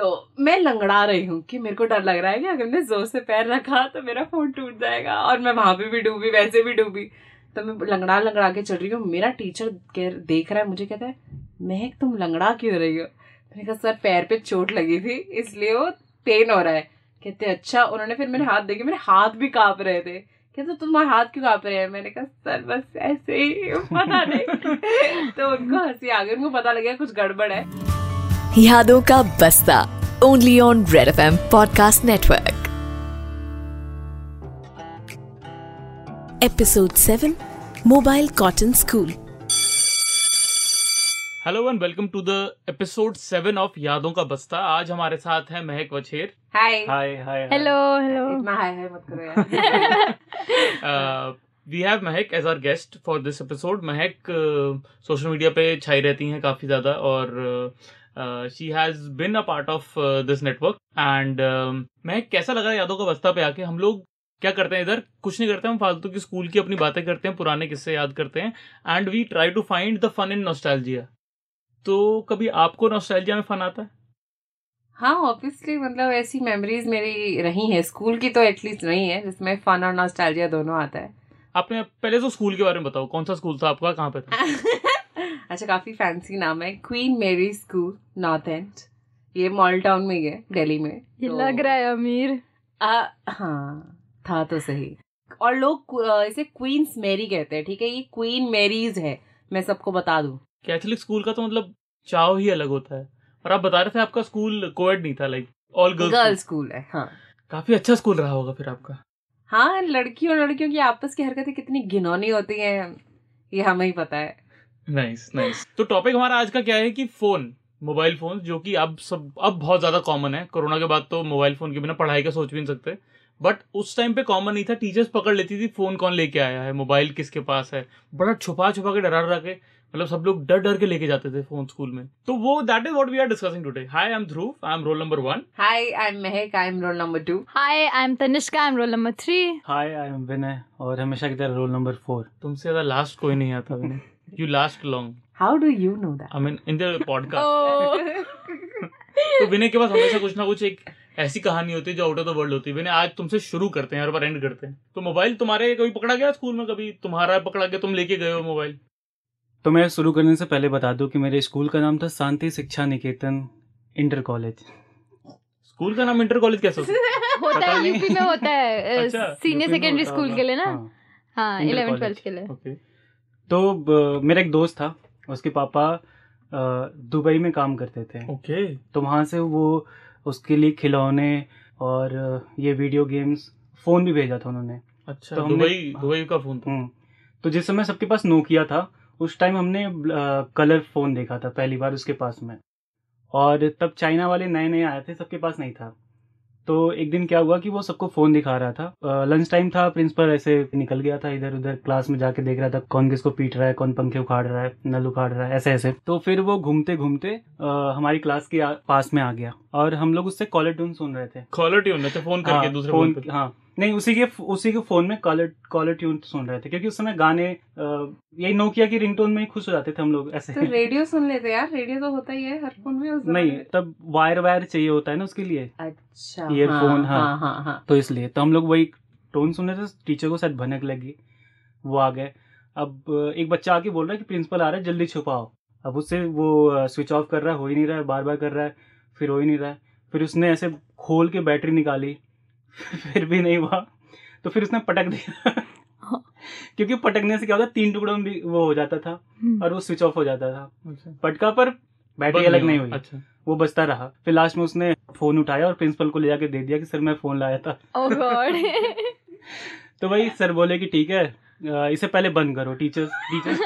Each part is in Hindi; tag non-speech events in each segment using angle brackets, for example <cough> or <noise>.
तो मैं लंगड़ा रही हूँ कि मेरे को डर लग रहा है कि अगर मैंने ज़ोर से पैर रखा तो मेरा फ़ोन टूट जाएगा और मैं वहाँ पे भी डूबी, वैसे भी डूबी। तो मैं लंगड़ा लंगड़ा के चल रही हूँ। मेरा टीचर देख रहा है मुझे, कहता है, महक, तुम लंगड़ा क्यों रही हो? मैंने कहा, सर, पैर पे चोट लगी थी, इसलिए वो पेन हो रहा है। कहते अच्छा। उन्होंने फिर मेरे हाथ देखे, मेरे हाथ भी काँप रहे थे। कहते तुम्हारे हाथ क्यों काँप रहे हैं? मैंने कहा, सर, बस ऐसे ही, पता नहीं। <laughs> तो उनको हँसी आ गई, उनको पता लग गया कुछ गड़बड़ है। यादों का बस्ता only on red F M podcast network episode seven mobile cotton school hello and welcome to the episode seven of यादों का बस्ता आज हमारे साथ है महक वछेर हाय हाय हाय हेलो हेलो इतना हाय हाय मत करो यार we have Mahak as our guest for this episode Mahak social media पे छाई रहती हैं काफ़ी ज़्यादा और she has been a part of this network and Mahak कैसा लगा यादों का बस्ता पे आके? हम लोग क्या करते हैं इधर? कुछ नहीं करते हम फालतू की स्कूल की अपनी बातें करते हैं पुराने किस्से याद करते हैं and we try to find the fun in nostalgia तो कभी आपको नॉस्टैल्जिया में फन आता है? हाँ ऑब्वियसली मतलब ऐसी मेमोरीज मेरी रही हैं। स्कूल की तो एटलीस्ट रही है जिसमें फन और नॉस्टैल्जिया दोनों आता है। आपने पहले तो स्कूल के बारे में बताओ कौन सा स्कूल था आपका कहाँ पे था? <laughs> अच्छा काफ़ी फैंसी नाम है Queen Mary School North and ये मॉल टाउन में ही है दिल्ली में ये तो- लग रहा है अमीर। आ, हाँ था तो सही। और लोग इसे क्वींस मेरी कहते हैं ठीक है? ये क्वीन मेरीज है मैं सबको बता दूँ। कैथोलिक स्कूल का तो मतलब चाव ही अलग होता है। और आप बता रहे थे आपका स्कूल कोएड नहीं था like all girls girls school है हाँ। काफ़ी अच्छा स्कूल रहा होगा फिर आपका। हाँ लड़की और लड़कियों की आपस की हरकतें कितनी घिनौनी होती हैं ये हमें ही पता है। नाइस नाइस तो टॉपिक हमारा आज का क्या है कि फ़ोन मोबाइल फ़ोन जो कि अब सब अब बहुत ज़्यादा कॉमन है। कोरोना के बाद तो मोबाइल फ़ोन के बिना पढ़ाई का सोच भी नहीं सकते। बट उस टाइम पे कॉमन नहीं था। टीचर्स पकड़ लेती थी फ़ोन कौन लेके आया है मोबाइल किसके पास है। बड़ा छुपा छुपा के डरा डरा के मतलब सब लोग डर डर के लेके जाते थे फ़ोन स्कूल में। तो वो that is what we are discussing today hi I am Dhruv I am roll number one hi I am Mahak I am roll number two hi I am Tanishka I am roll number three hi I am Vinay और हमेशा की तरह रोल नंबर फोर तुमसे ज़्यादा लास्ट कोई नहीं आता मैंने you last long how do you know that I mean in the podcast तो विनय के पास हमेशा कुछ ना कुछ एक ऐसी कहानी होती है जो आउट ऑफ़ द वर्ल्ड होती है। विनय आज तुमसे शुरू करते हैं बार एंड करते हैं। तो मोबाइल तुम्हारे कभी पकड़ा गया स्कूल में कभी? तुम्हारा पकड़ा गया तुम लेके गए हो मोबाइल तो मैं शुरू करने से पहले बता दूँ कि मेरे स्कूल का नाम था शांति शिक्षा निकेतन इंटर कॉलेज स्कूल का नाम इंटर कॉलेज कैसे होता है? <laughs> यूपी में होता है सीनियर सेकेंडरी स्कूल के लिए ना? हाँ। हाँ इलेवन ट्वेल्थ के लिए। ओके तो मेरा एक दोस्त था उसके पापा दुबई में काम करते थे। ओके। तो वहाँ से वो उसके लिए खिलौने और ये वीडियो गेम्स फ़ोन भी भेजा था उन्होंने। अच्छा तो दुबई दुबई का फ़ोन था। हम्म। तो जिस समय सबके पास नोकिया था उस टाइम हमने कलर फ़ोन देखा था पहली बार उसके पास में। और तब चाइना वाले नए नए आए थे सबके पास नहीं था। तो एक दिन क्या हुआ कि वो सबको फ़ोन दिखा रहा था। लंच टाइम था प्रिंसिपल ऐसे निकल गया था इधर उधर क्लास में जाके देख रहा था कौन किसको पीट रहा है कौन पंखे उखाड़ रहा है नल उखाड़ रहा है ऐसे ऐसे। तो फिर वो घूमते घूमते हमारी क्लास के पास में आ गया और हम लोग उससे कॉलर ट्यून सुन रहे थे। कॉलर ट्यून फ़ोन करके हाँ, दूसरे फ़ोन हाँ नहीं उसी के उसी के फ़ोन में कॉलर कॉलर ट्यून सुन रहे थे क्योंकि उस समय गाने अ, यही नोकिया की रिंगटोन में ही खुश हो जाते थे हम लोग ऐसे। तो रेडियो सुन लेते यार रेडियो तो होता ही है हर फ़ोन में उस नहीं तब वायर वायर चाहिए होता है ना उसके लिए। अच्छा Earphone, हाँ हाँ। हाँ हाँ तो इसलिए तो हम लोग वही टोन सुन रहे थे टीचर को शायद भनक लगी वो आ गए। अब एक बच्चा आके बोल रहा है कि प्रिंसिपल आ रहा है जल्दी छुपाओ। अब उससे वो स्विच ऑफ़ कर रहा है हो ही नहीं रहा है बार बार कर रहा है फिर हो ही नहीं रहा है। फिर उसने ऐसे खोल के बैटरी निकाली <laughs> फिर भी नहीं हुआ। तो फिर उसने पटक दिया। क्योंकि पटकने से क्या होता है तीन टुकड़ों में भी वो हो जाता था हम्म। और वो स्विच ऑफ़ हो जाता था। अच्छा। पटका पर बैटरी अलग नहीं। हुई। अच्छा। वो बचता रहा। फिर लास्ट में उसने फ़ोन उठाया और प्रिंसिपल को ले जाके दे दिया कि सर मैं फ़ोन लाया था। ओह <laughs> तो वही सर बोले कि ठीक है इसे पहले बंद करो टीचर्स टीचर्स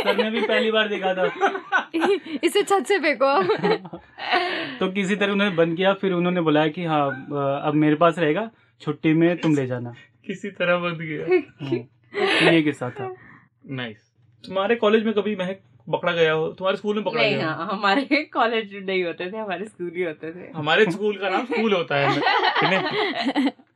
सर ने भी पहली बार देखा था। इसे छत से फेंको। <laughs> तो किसी तरह उन्होंने बंद किया फिर उन्होंने बुलाया कि हाँ अब मेरे पास रहेगा छुट्टी में तुम ले जाना। किसी तरह बंद गया तो ये किस्सा था। नाइस तुम्हारे कॉलेज में कभी महक पकड़ा गया हो? तुम्हारे स्कूल में पकड़ा नहीं गया हाँ? हमारे कॉलेज नहीं होते थे हमारे स्कूल ही होते थे। हमारे स्कूल का नाम स्कूल होता है।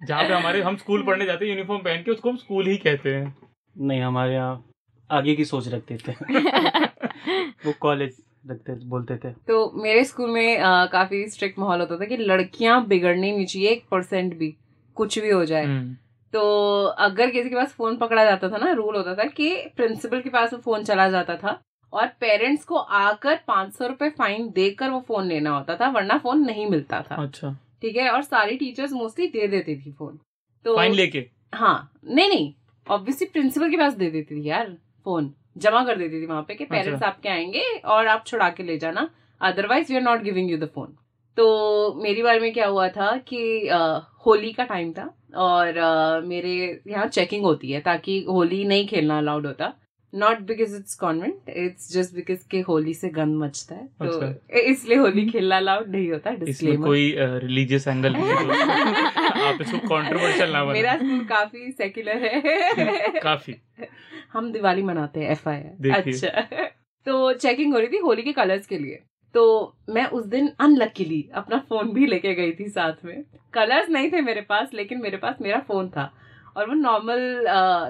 जहाँ पे हमारे हम स्कूल पढ़ने जाते हैं यूनिफॉर्म पहन के उसको हम स्कूल ही कहते हैं। नहीं हमारे यहाँ आगे की सोच रखते थे। <laughs> वो कॉलेज रखते बोलते थे। तो मेरे स्कूल में अ, काफ़ी स्ट्रिक्ट माहौल होता था कि लड़कियाँ बिगड़नी नहीं चाहिए एक परसेंट भी कुछ भी हो जाए। हम्म, तो अगर किसी के पास फ़ोन पकड़ा जाता था ना रूल होता था कि प्रिंसिपल के पास वो फ़ोन चला जाता था और पेरेंट्स को आकर पाँच सौ रुपए फाइन देकर वो फ़ोन लेना होता था वरना फ़ोन नहीं मिलता था। अच्छा। ठीक है? और सारी टीचर्स मोस्टली दे देती थी फ़ोन तो फाइन लेके? हाँ। नहीं नहीं ऑब्वियसली प्रिंसिपल के पास दे देती थी यार फ़ोन जमा कर देती थी वहाँ पे कि पेरेंट्स अच्छा। आपके आएँगे और आप छुड़ा के ले जाना। Otherwise we are not giving you the phone तो मेरी बार में क्या हुआ था कि होली का टाइम था और आ, मेरे यहाँ चेकिंग होती है ताकि होली नहीं खेलना अलाउड होता। Not because it's convent it's just because के होली से गंद मचता है। तो अच्छा। इसलिए होली खेलना अलाउड नहीं होता इसमें कोई रिलीजियस एंगल नहीं है। <laughs> आप इसको कंट्रोवर्शियल ना मेरा स्कूल काफ़ी सेक्युलर है। काफ़ी। हम दिवाली मनाते हैं एफ़। अच्छा। तो चेकिंग हो रही थी होली के कलर्स के लिए। तो मैं उस दिन अनलकीली अपना फ़ोन भी लेके गई थी साथ में। कलर्स नहीं थे मेरे पास लेकिन मेरे पास मेरा फ़ोन था। और वो नॉर्मल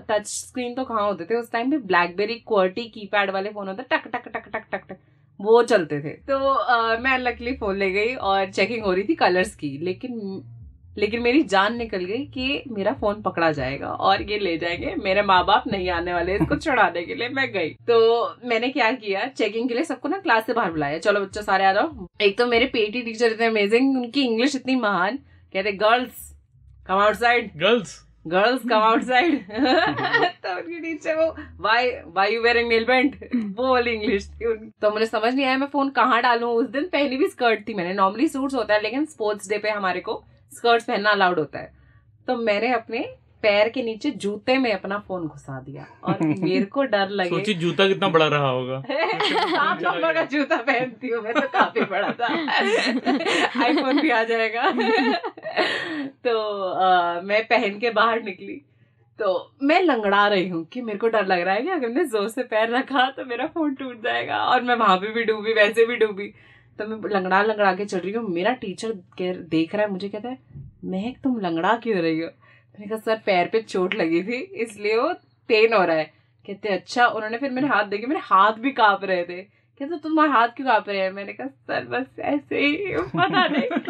टच स्क्रीन तो कहाँ होते थे? उस टाइम पे ब्लैकबेरी क्वर्टी कीपैड वाले फ़ोन होते टक टक टक टक टक टक वो चलते थे। तो अ, मैं अनलकीली फ़ोन ले गई और चेकिंग हो रही थी कलर्स की लेकिन लेकिन मेरी जान निकल गई कि मेरा फ़ोन पकड़ा जाएगा और ये ले जाएँगे। मेरे माँ बाप नहीं आने वाले इसको छुड़ाने के लिए मैं गई। तो मैंने क्या किया चेकिंग के लिए सबको ना क्लास से बाहर बुलाया। चलो बच्चों सारे आ जाओ। एक तो मेरे पेटी टीचर इतने अमेजिंग उनकी इंग्लिश इतनी महान कहते girls come outside girls girls come outside तो उनकी टीचर वो why why you wearing nail paint वो वाली इंग्लिश थी उनकी तो मुझे समझ नहीं आया मैं फ़ोन कहाँ डालू? उस दिन पहली भी स्कर्ट थी मैंने नॉर्मली सूट्स होता है लेकिन स्पोर्ट्स डे पे हमारे को स्कर्ट्स पहनना अलाउड होता है। तो मैंने अपने पैर के नीचे जूते में अपना फ़ोन घुसा दिया। और <laughs> मेरे को डर लगे। सोचिए जूता कितना बड़ा रहा होगा। <laughs> सात नंबर का जूता पहनती हूँ मैं तो काफ़ी बड़ा था। <laughs> आईफोन भी आ जाएगा। तो अ, मैं पहन के बाहर निकली। तो मैं लंगड़ा रही हूँ कि मेरे को डर लग रहा है कि अगर मैंने ज़ोर से पैर रखा तो मेरा फ़ोन टूट जाएगा और मैं वहाँ पे भी डूबी वैसे भी डूबी। तो मैं लंगड़ा लंगड़ा के चल रही हूँ। मेरा टीचर देख रहा है मुझे कहता है महक तुम लंगड़ा क्यों रही हो? मैंने कहा सर पैर पे चोट लगी थी इसलिए वो पेन हो रहा है। कहते अच्छा। उन्होंने फिर मेरे हाथ देखे मेरे हाथ भी काँप रहे थे। कहते तुम्हारे हाथ क्यों काँप रहे हैं? मैंने कहा सर बस ऐसे ही पता नहीं।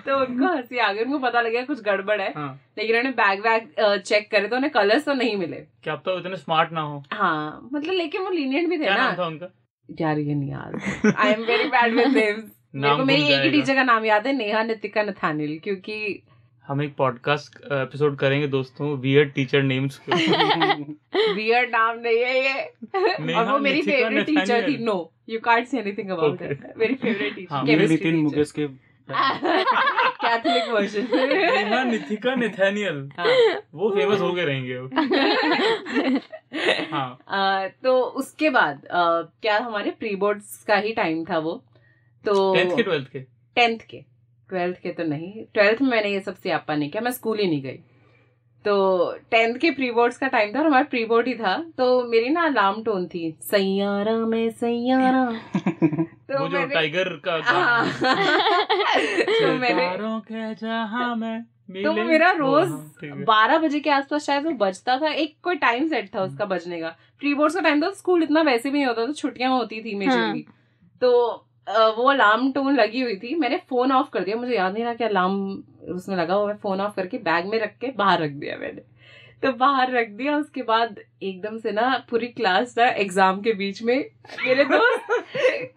<laughs> तो उनको हँसी आ गई उनको पता लगा कुछ गड़बड़ है। हाँ। लेकिन उन्होंने बैग वैग चेक करे तो उन्हें कलर्स तो नहीं मिले। क्या तो इतने स्मार्ट ना हो। हाँ मतलब लेकिन वो लीनियंट भी थे क्या ना। था उनका? यार ये नहीं याद। I am very bad with names मेरे को मेरी एक ही टीचर का नाम याद है नेहा नितिका नथानिल क्योंकि हम एक पॉडकास्ट एपिसोड करेंगे दोस्तों वियर्ड टीचर नेम्स वियर्ड नाम नहीं है ये। और वो मेरी फेवरेट टीचर थी। No you can't say anything about. It मेरी फेवरेट टीचर नितिन मुकेश के Catholic version Neha Nithika Nathaniel वो फ़ेमस हो गए रहेंगे अब हाँ। <laughs> तो उसके बाद क्या हमारे प्री बोर्ड्स का ही टाइम था वो? तो टेंथ के ट्वेल्थ के। टेंथ के। ट्वेल्थ के तो नहीं ट्वेल्थ में मैंने ये सब सियापा नहीं किया मैं स्कूल ही नहीं गई। तो टेंथ के प्री बोर्ड्स का टाइम था और हमारा प्री बोर्ड ही था तो मेरी ना अलार्म टोन थी सैयारा में सैयारा। <laughs> तो वो जो मैंने टाइगर का हाँ। <laughs> तो मैंने के जहाँ में तो मेरा रोज हाँ, है। बारह बजे के आसपास शायद वो बजता था एक कोई टाइम सेट था उसका बजने का। प्री बोर्ड्स का टाइम था स्कूल इतना वैसे भी नहीं होता था छुट्टियाँ होती थी मेजरली तो अ, वो अलार्म टोन लगी हुई थी मैंने फ़ोन ऑफ़ कर दिया मुझे याद नहीं रहा कि अलार्म उसमें लगा हुआ है फ़ोन ऑफ़ करके बैग में रख के बाहर रख दिया मैंने। तो बाहर रख दिया उसके बाद एकदम से ना पूरी क्लास ना एग्ज़ाम के बीच में मेरे दोस्त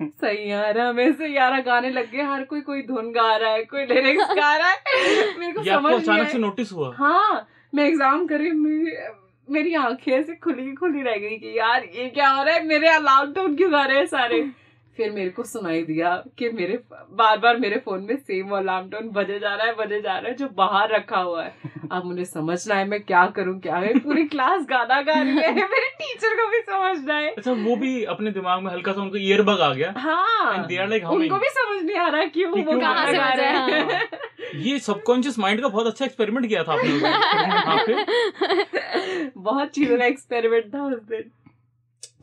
<laughs> सैयारा में सैयारा गाने लग गए हर कोई कोई धुन गा रहा है कोई लिरिक्स गा रहा है मेरे को समझ अचानक से नोटिस हुआ? हाँ मैं एग्ज़ाम कर रही मेरी मेरी आँखें ऐसे खुली खुली रह गई कि यार ये क्या हो रहा है मेरे अलार्म टोन क्यों गा रहे हैं सारे? फिर मेरे को सुनाई दिया कि मेरे बार बार मेरे फ़ोन में सेम अलार्म टोन बजे जा रहा है बजे जा रहा है जो बाहर रखा हुआ है। अब मुझे समझना है मैं क्या करूँ क्या है पूरी क्लास गाना गा रही है। <laughs> मेरे टीचर को भी समझना है अच्छा वो भी अपने दिमाग में हल्का सा उनको ईयरबग आ गया। हाँ। Like उनको भी समझ नहीं आ रहा क्यों कि वो गाना गा रहे हैं। हैं? ये सबकॉन्शियस माइंड का बहुत अच्छा एक्सपेरिमेंट किया था आपने <laughs> बहुत चीज़ों का एक्सपेरिमेंट था उस दिन।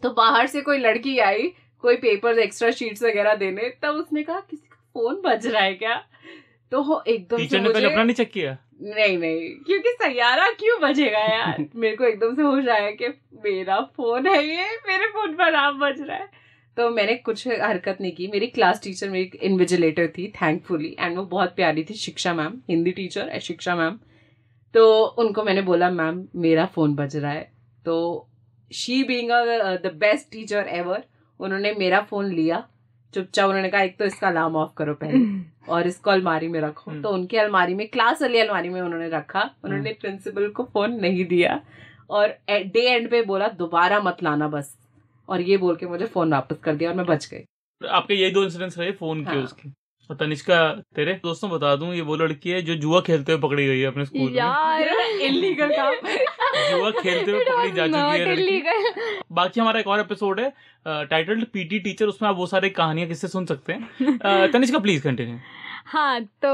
तो बाहर से कोई लड़की आई कोई पेपर्स एक्स्ट्रा शीट्स वगैरह देने तब उसने कहा किसी का फ़ोन बज रहा है क्या? तो वो एकदम से टीचर ने पहले मुझे अपना नहीं चेक किया? नहीं नहीं क्योंकि सैयारा क्यों बजेगा यार? <laughs> मेरे को एकदम से होश आया कि मेरा फ़ोन है ये मेरे फ़ोन पर नाम बज रहा है। तो मैंने कुछ हरकत नहीं की। मेरी क्लास टीचर मेरी इन्विजिलेटर थी थैंकफुली एंड वो बहुत प्यारी थी Shiksha ma'am Hindi teacher Shiksha ma'am. तो उनको मैंने बोला मैम मेरा फ़ोन बज रहा है। तो she being the best teacher ever उन्होंने मेरा फ़ोन लिया। चुपचाप उन्होंने कहा एक तो इसका अलार्म ऑफ़ करो पहले <laughs> और इसको अलमारी में रखो। हम्म। तो उनकी अलमारी में क्लास वाली अलमारी में उन्होंने रखा। उन्होंने प्रिंसिपल को फ़ोन नहीं दिया और डे एंड पे बोला दोबारा मत लाना बस। और ये बोल के मुझे फ़ोन वापस कर दिया और मैं बच गई। आपके यही दो इंसिडेंट्स रहे फ़ोन के हाँ। उसके। तनिष्का तेरे दोस्तों बता दूँ ये वो लड़की है जो जुआ खेलते हुए पकड़ी गई है अपने स्कूल में। यार इलीगल काम। जुआ खेलते हुए पकड़ी जा चुकी है इलीगल बाकी हमारा एक और एपिसोड है टाइटल्ड पीटी टीचर उसमें आप वो सारे कहानियाँ किससे सुन सकते हैं? <laughs> तनिष्का प्लीज़ कंटिन्यू हाँ तो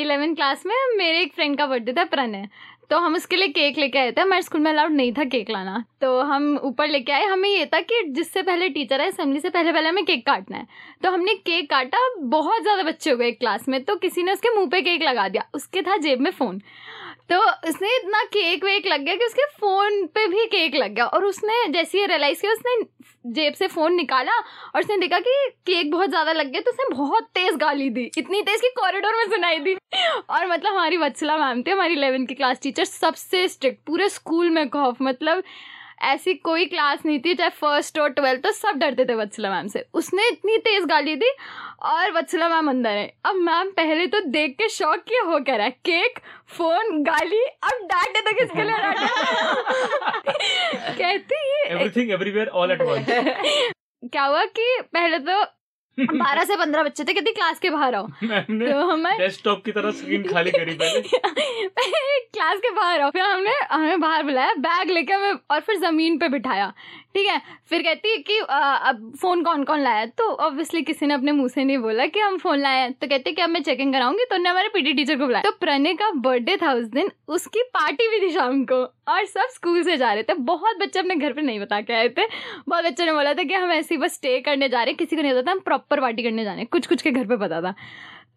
इलेवेंथ क्लास में मेरे एक फ्रेंड का बर्थडे था प्रणय। तो हम उसके लिए केक लेके आए थे। हमारे स्कूल में अलाउड नहीं था केक लाना। तो हम ऊपर लेके आए। हमें ये था कि जिससे पहले टीचर है असेंबली से पहले पहले हमें केक काटना है। तो हमने केक काटा। बहुत ज़्यादा बच्चे हो गए क्लास में। तो किसी ने उसके मुँह पे केक लगा दिया। उसके था जेब में फ़ोन तो उसने इतना केक वेक लग गया कि उसके फ़ोन पे भी केक लग गया। और उसने, जैसे ही रियलाइज़ किया, उसने जेब से फ़ोन निकाला और उसने देखा कि केक बहुत ज़्यादा लग गया तो उसने बहुत तेज़ गाली दी। इतनी तेज़ कि कॉरिडोर में सुनाई दी। और मतलब हमारी वत्सला मैम थी, हमारी इलेवेंथ की क्लास टीचर सबसे स्ट्रिक्ट पूरे स्कूल में खौफ मतलब ऐसी कोई क्लास नहीं थी चाहे फ़र्स्ट और ट्वेल्थ तो सब डरते थे वत्सला मैम से। उसने इतनी तेज़ गाली दी और वत्सला मैम अंदर है अब मैम पहले तो देख के शौक किया हो कह रहा। है केक फ़ोन गाली अब डांटे तो किसके लिए डांटे? <laughs> कहती है everything everywhere all at once क्या हुआ कि पहले तो बारह से पंद्रह बच्चे थे कहते क्लास के बाहर आओ? <laughs> तो हमें डेस्कटॉप की तरह स्क्रीन खाली करी पहले। <laughs> क्लास के बाहर आओ फिर हमने हमें बाहर बुलाया बैग लेके हमें और फिर ज़मीन पे बिठाया। ठीक है? फिर कहती है कि आ, अब फ़ोन कौन कौन लाया? तो ऑब्वियसली किसी ने अपने मुँह से नहीं बोला कि हम फ़ोन लाए हैं। तो कहते कि अब मैं चेकिंग कराऊँगी। तो उन्होंने हमारे पीटी टीचर को बुलाया। तो प्रणय का बर्थडे था उस दिन। उसकी पार्टी भी थी शाम को। और सब स्कूल से जा रहे थे। बहुत बच्चे अपने घर पर नहीं बता के आए थे। बहुत बच्चों ने बोला था कि हम ऐसे ही बस स्टे करने जा रहे हैं। किसी को नहीं पता था हम प्रॉपर पार्टी करने जाने कुछ कुछ के घर पर पता था।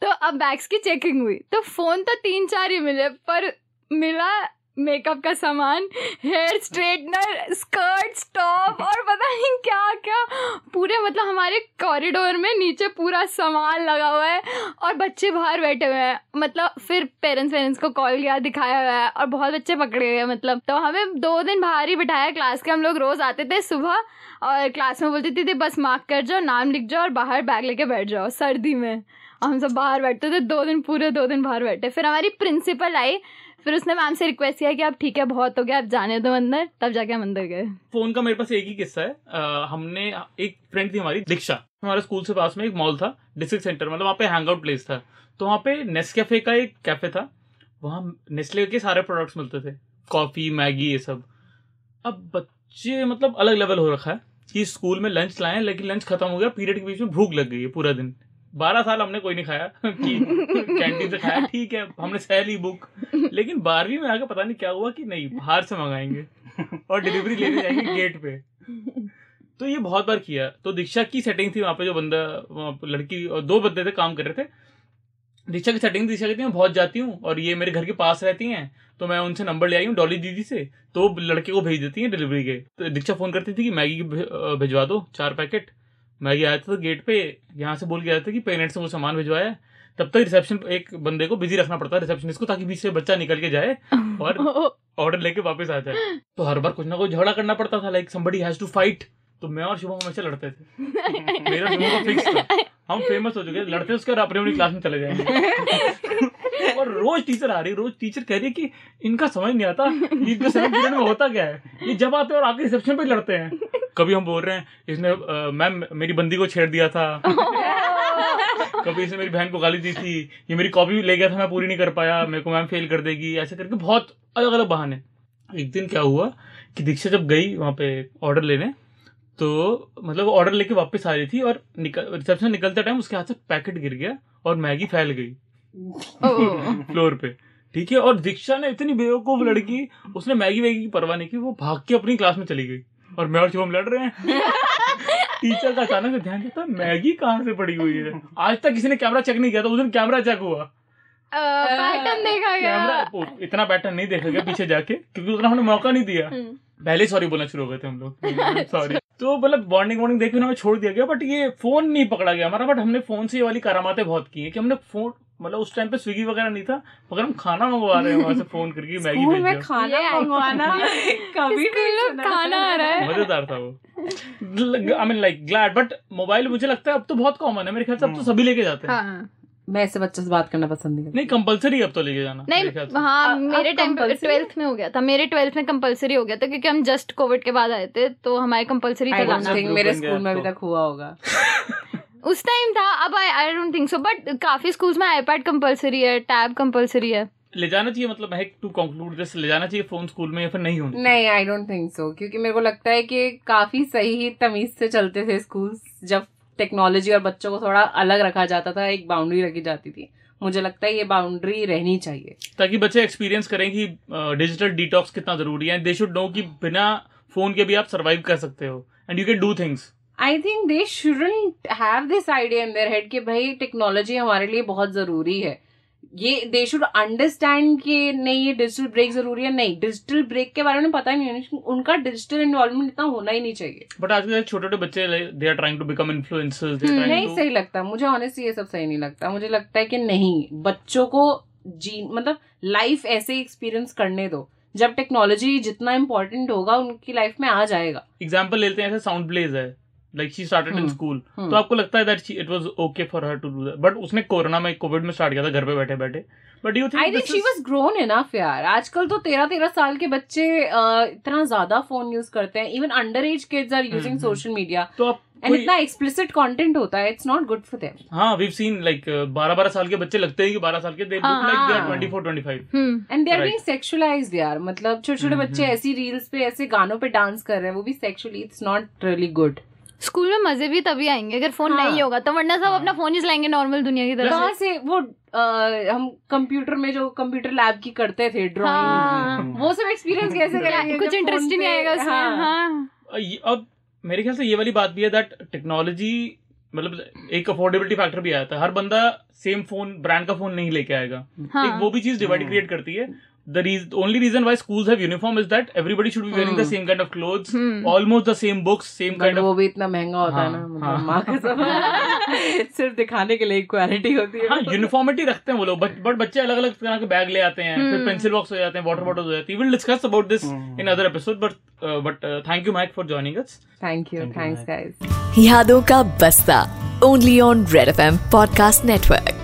तो अब बैग्स की चेकिंग हुई। तो फ़ोन तो तीन चार ही मिले पर मिला मेकअप का सामान हेयर स्ट्रेटनर स्कर्ट टॉप और पता नहीं क्या क्या पूरे मतलब हमारे कॉरिडोर में नीचे पूरा सामान लगा हुआ है और बच्चे बाहर बैठे हुए हैं। मतलब फिर पेरेंट्स वेरेंट्स को कॉल किया दिखाया हुआ है और बहुत बच्चे पकड़े हैं मतलब। तो हमें दो दिन बाहर ही बिठाया क्लास के हम लोग रोज़ आते थे सुबह और क्लास में बोलती थी, थी बस मार्क कर जाओ नाम लिख जाओ और बाहर बैग लेके बैठ जाओ सर्दी में। हम सब बाहर बैठते थे दो दिन पूरे दो दिन बाहर बैठे। फिर हमारी प्रिंसिपल आई फिर उसने मैम से रिक्वेस्ट किया कि आप ठीक है बहुत हो गया आप जाने दो अंदर। तब जाके हम अंदर गए। फ़ोन का मेरे पास एक ही किस्सा है। अ, हमने एक फ्रेंड थी हमारी दीक्षा। हमारे स्कूल से पास में एक मॉल था डिस्ट्रिक्ट सेंटर मतलब वहाँ पे हैंग आउट प्लेस था। तो वहाँ पे नेस्कैफे का एक कैफ़े था। वहाँ नेस्ले के सारे प्रोडक्ट्स मिलते थे। कॉफ़ी मैगी ये सब। अब बच्चे मतलब अलग लेवल हो रखा है कि स्कूल में लंच लाए लेकिन लंच खत्म हो गया पीरियड के बीच में भूख लग गई है पूरा दिन। बारह साल हमने कोई नहीं खाया, <laughs> कि कैंटीन से खाया। ठीक है, हमने सह ली बुक लेकिन बारहवीं में आके पता नहीं क्या हुआ कि नहीं, बाहर से मंगाएँगे और डिलीवरी लेने जाएँगे गेट पे। तो ये बहुत बार किया। तो दीक्षा की सेटिंग थी वहाँ पे जो बंदा लड़की और दो बंदे थे काम कर रहे थे। दीक्षा की सेटिंग दीक्षा कहती मैं बहुत जाती हूँ और ये मेरे घर के पास रहती हैं तो मैं उनसे नंबर ले आई हूँ डॉली दीदी से तो लड़के को भेज देती हैं डिलीवरी के। तो दीक्षा फ़ोन करती थी कि, मैगी भिजवा दो, चार पैकेट मैगी आया था तो गेट पे यहाँ से बोल के आया था कि पेरेंट्स ने वो सामान भिजवाया है। तब तक रिसेप्शन एक बंदे को बिज़ी रखना पड़ता है रिसेप्शनिस्ट को ताकि बीच से बच्चा निकल के जाए और <laughs> ऑर्डर लेके वापस आ जाए। तो हर बार कुछ ना कुछ झगड़ा करना पड़ता था like somebody has to fight तो मैं और शुभम हमेशा लड़ते थे। <laughs> मेरा शुभम का फिक्स था। हम फ़ेमस हो चुके हैं। लड़ते उसके और अपने अपनी क्लास में चले जाएँगे। <laughs> और रोज टीचर आ रही रोज टीचर कह रही है कि इनका समझ नहीं आता। इनके में होता क्या है? ये जब आते हैं और आके रिसेप्शन पे लड़ते हैं। कभी हम बोल रहे हैं इसने मैम मेरी बंदी को छेड़ दिया था। <laughs> कभी इसने मेरी बहन को गाली दी थी। ये मेरी कॉपी ले गया था मैं पूरी नहीं कर पाया। मेरे को मैम फेल कर देगी। ऐसे करके बहुत अलग अलग बहाने। एक दिन क्या हुआ कि दीक्षा जब गई वहाँ पे ऑर्डर लेने तो मतलब ऑर्डर लेके वापस आ रही थी और निकल रिसेप्शन निकलते टाइम उसके हाथ से पैकेट गिर गया और मैगी फैल गई। फ्लोर पे। ठीक है? और दीक्षा ने इतनी बेवकूफ़ लड़की उसने मैगी वैगी की परवाह नहीं की वो भाग के अपनी क्लास में चली गई। और मैं और शुभम लड़ रहे हैं। <laughs> टीचर का अचानक से ध्यान देता मैगी कहाँ से पड़ी हुई है? आज तक किसी ने कैमरा चेक नहीं किया था उस दिन कैमरा चेक हुआ। पैटर्न देखा गया। इतना पैटर्न नहीं देखा गया पीछे जाके क्योंकि उतना हमने मौका नहीं दिया। पहले सॉरी बोलना शुरू हो गए थे हम लोग। <laughs> सॉरी तो मतलब वार्निंग वार्निंग देख के हमें छोड़ दिया गया बट ये फ़ोन नहीं पकड़ा गया हमारा बट हमने फ़ोन से ये वाली करामातें बहुत की है कि हमने फ़ोन मतलब उस टाइम पे स्विगी वगैरह नहीं था मगर हम खाना मंगवा रहे हैं वहाँ से फ़ोन करके मैगी स्कूल भेज <laughs> में खाना मंगवाना कभी खाना आ रहा है। मज़ेदार था वो। I mean like glad but mobile मुझे लगता है अब तो बहुत कॉमन है। मेरे ख्याल से अब तो सभी लेके जाते हैं। हाँ। मैं ऐसे बच्चों से बात करना पसंद नहीं नहीं कंपलसरी अब तो लेके जाना नहीं हाँ मेरे टाइम पे ट्वेल्थ में हो गया था। मेरे ट्वेल्थ में कंपलसरी हो गया था क्योंकि हम जस्ट कोविड के बाद आए थे तो हमारे कंपलसरी था। लाना मेरे स्कूल में अभी तो। तक हुआ होगा। <laughs> उस टाइम था अब I I don't think so but काफ़ी स्कूल्स में आईपैड कंपलसरी है टैब कंपलसरी है। ले जाना चाहिए मतलब है टू कंक्लूड दिस ले जाना चाहिए फ़ोन स्कूल में या फिर नहीं होना नहीं आई डोंट थिंक सो क्योंकि मेरे को लगता है कि काफ़ी सही तमीज से चलते थे स्कूल जब टेक्नोलॉजी और बच्चों को थोड़ा अलग रखा जाता था एक बाउंड्री रखी जाती थी। मुझे लगता है ये बाउंड्री रहनी चाहिए। ताकि बच्चे एक्सपीरियंस करें कि डिजिटल डिटॉक्स कितना ज़रूरी है दे शुड नो कि बिना फ़ोन के भी आप सरवाइव कर सकते हो and you can do things I think they shouldn't have this idea in their head कि भाई टेक्नोलॉजी हमारे लिए बहुत ज़रूरी है। ये दे शुड अंडरस्टैंड कि नहीं ये डिजिटल ब्रेक ज़रूरी है? नहीं डिजिटल ब्रेक के बारे में पता ही नहीं है उनका डिजिटल इन्वॉल्वमेंट इतना होना ही नहीं चाहिए। बट आजकल छोटे छोटे बच्चे they are trying to become influencers नहीं सही लगता मुझे ऑनेस्टली ये सब सही नहीं लगता। मुझे लगता है कि नहीं बच्चों को जी मतलब लाइफ ऐसे एक्सपीरियंस करने दो। जब टेक्नोलॉजी जितना इम्पोर्टेंट होगा उनकी लाइफ में आ जाएगा। एग्ज़ाम्पल लेते हैं ऐसे साउंड प्लेज है। Like she started in school. तो आपको लगता है that it was okay for her to do that but उसने कोरोना में कोविड में स्टार्ट किया था घर पे बैठे बैठे. But you think I think she was grown enough यार. आजकल तो तेरह तेरह साल के बच्चे इतना ज़्यादा फ़ोन यूज़ करते हैं. Even under age kids are using social media तो आप एंड इतना एक्सप्लिसिट कंटेंट होता है it's not good for them हाँ वी सीन लाइक बारह बारह साल के बच्चे लगते हैं कि बारह साल के they look like they are हाँ। Twenty four twenty five hmm and they are. Being sexualised यार. मतलब छोटे छोटे हम्म, बच्चे हम्म। ऐसी रील्स पे ऐसे गानों पे डांस कर रहे हैं वो भी sexually it's not really good school में मज़े भी तभी आएँगे अगर फ़ोन हाँ। नहीं होगा तो वरना सब हाँ। अपना फ़ोन ही चलाएँगे नॉर्मल दुनिया की तरह कहाँ से वो अ, हम कंप्यूटर में जो कंप्यूटर लैब की करते थे ड्राइंग। हाँ। वो सब एक्सपीरियंस कैसे <laughs> करेंगे कुछ इंटरेस्ट नहीं आएगा उसमें हाँ। हाँ। अब मेरे ख्याल से ये वाली बात भी है दैट टेक्नोलॉजी मतलब एक अफोर्डेबिलिटी फैक्टर भी आता है हर बंदा सेम फ़ोन ब्रांड का फ़ोन नहीं लेके आएगा। हाँ। एक वो भी चीज़ डिवाइड हम्म। क्रिएट करती है। The only reason why schools have uniform is that everybody should be wearing the hmm. Same kind of clothes hmm. Almost the same books same but kind वो ऑफ़ भी इतना महँगा होता है ना हाँ, मतलब हाँ। माँ कसम <laughs> सिर्फ़ दिखाने के लिए इक्वालिटी होती है हाँ यूनिफॉर्मिटी रखते हैं वो लोग बट बच्चे अलग अलग तरह के बैग ले आते हैं फिर। पेंसिल बॉक्स हो जाते हैं वाटर बॉटल हो जाती है will discuss about this. In other episode but but thank you Mak for joining us thank you Thank you, thanks. Guys यादों का बस्ता only on red F M podcast network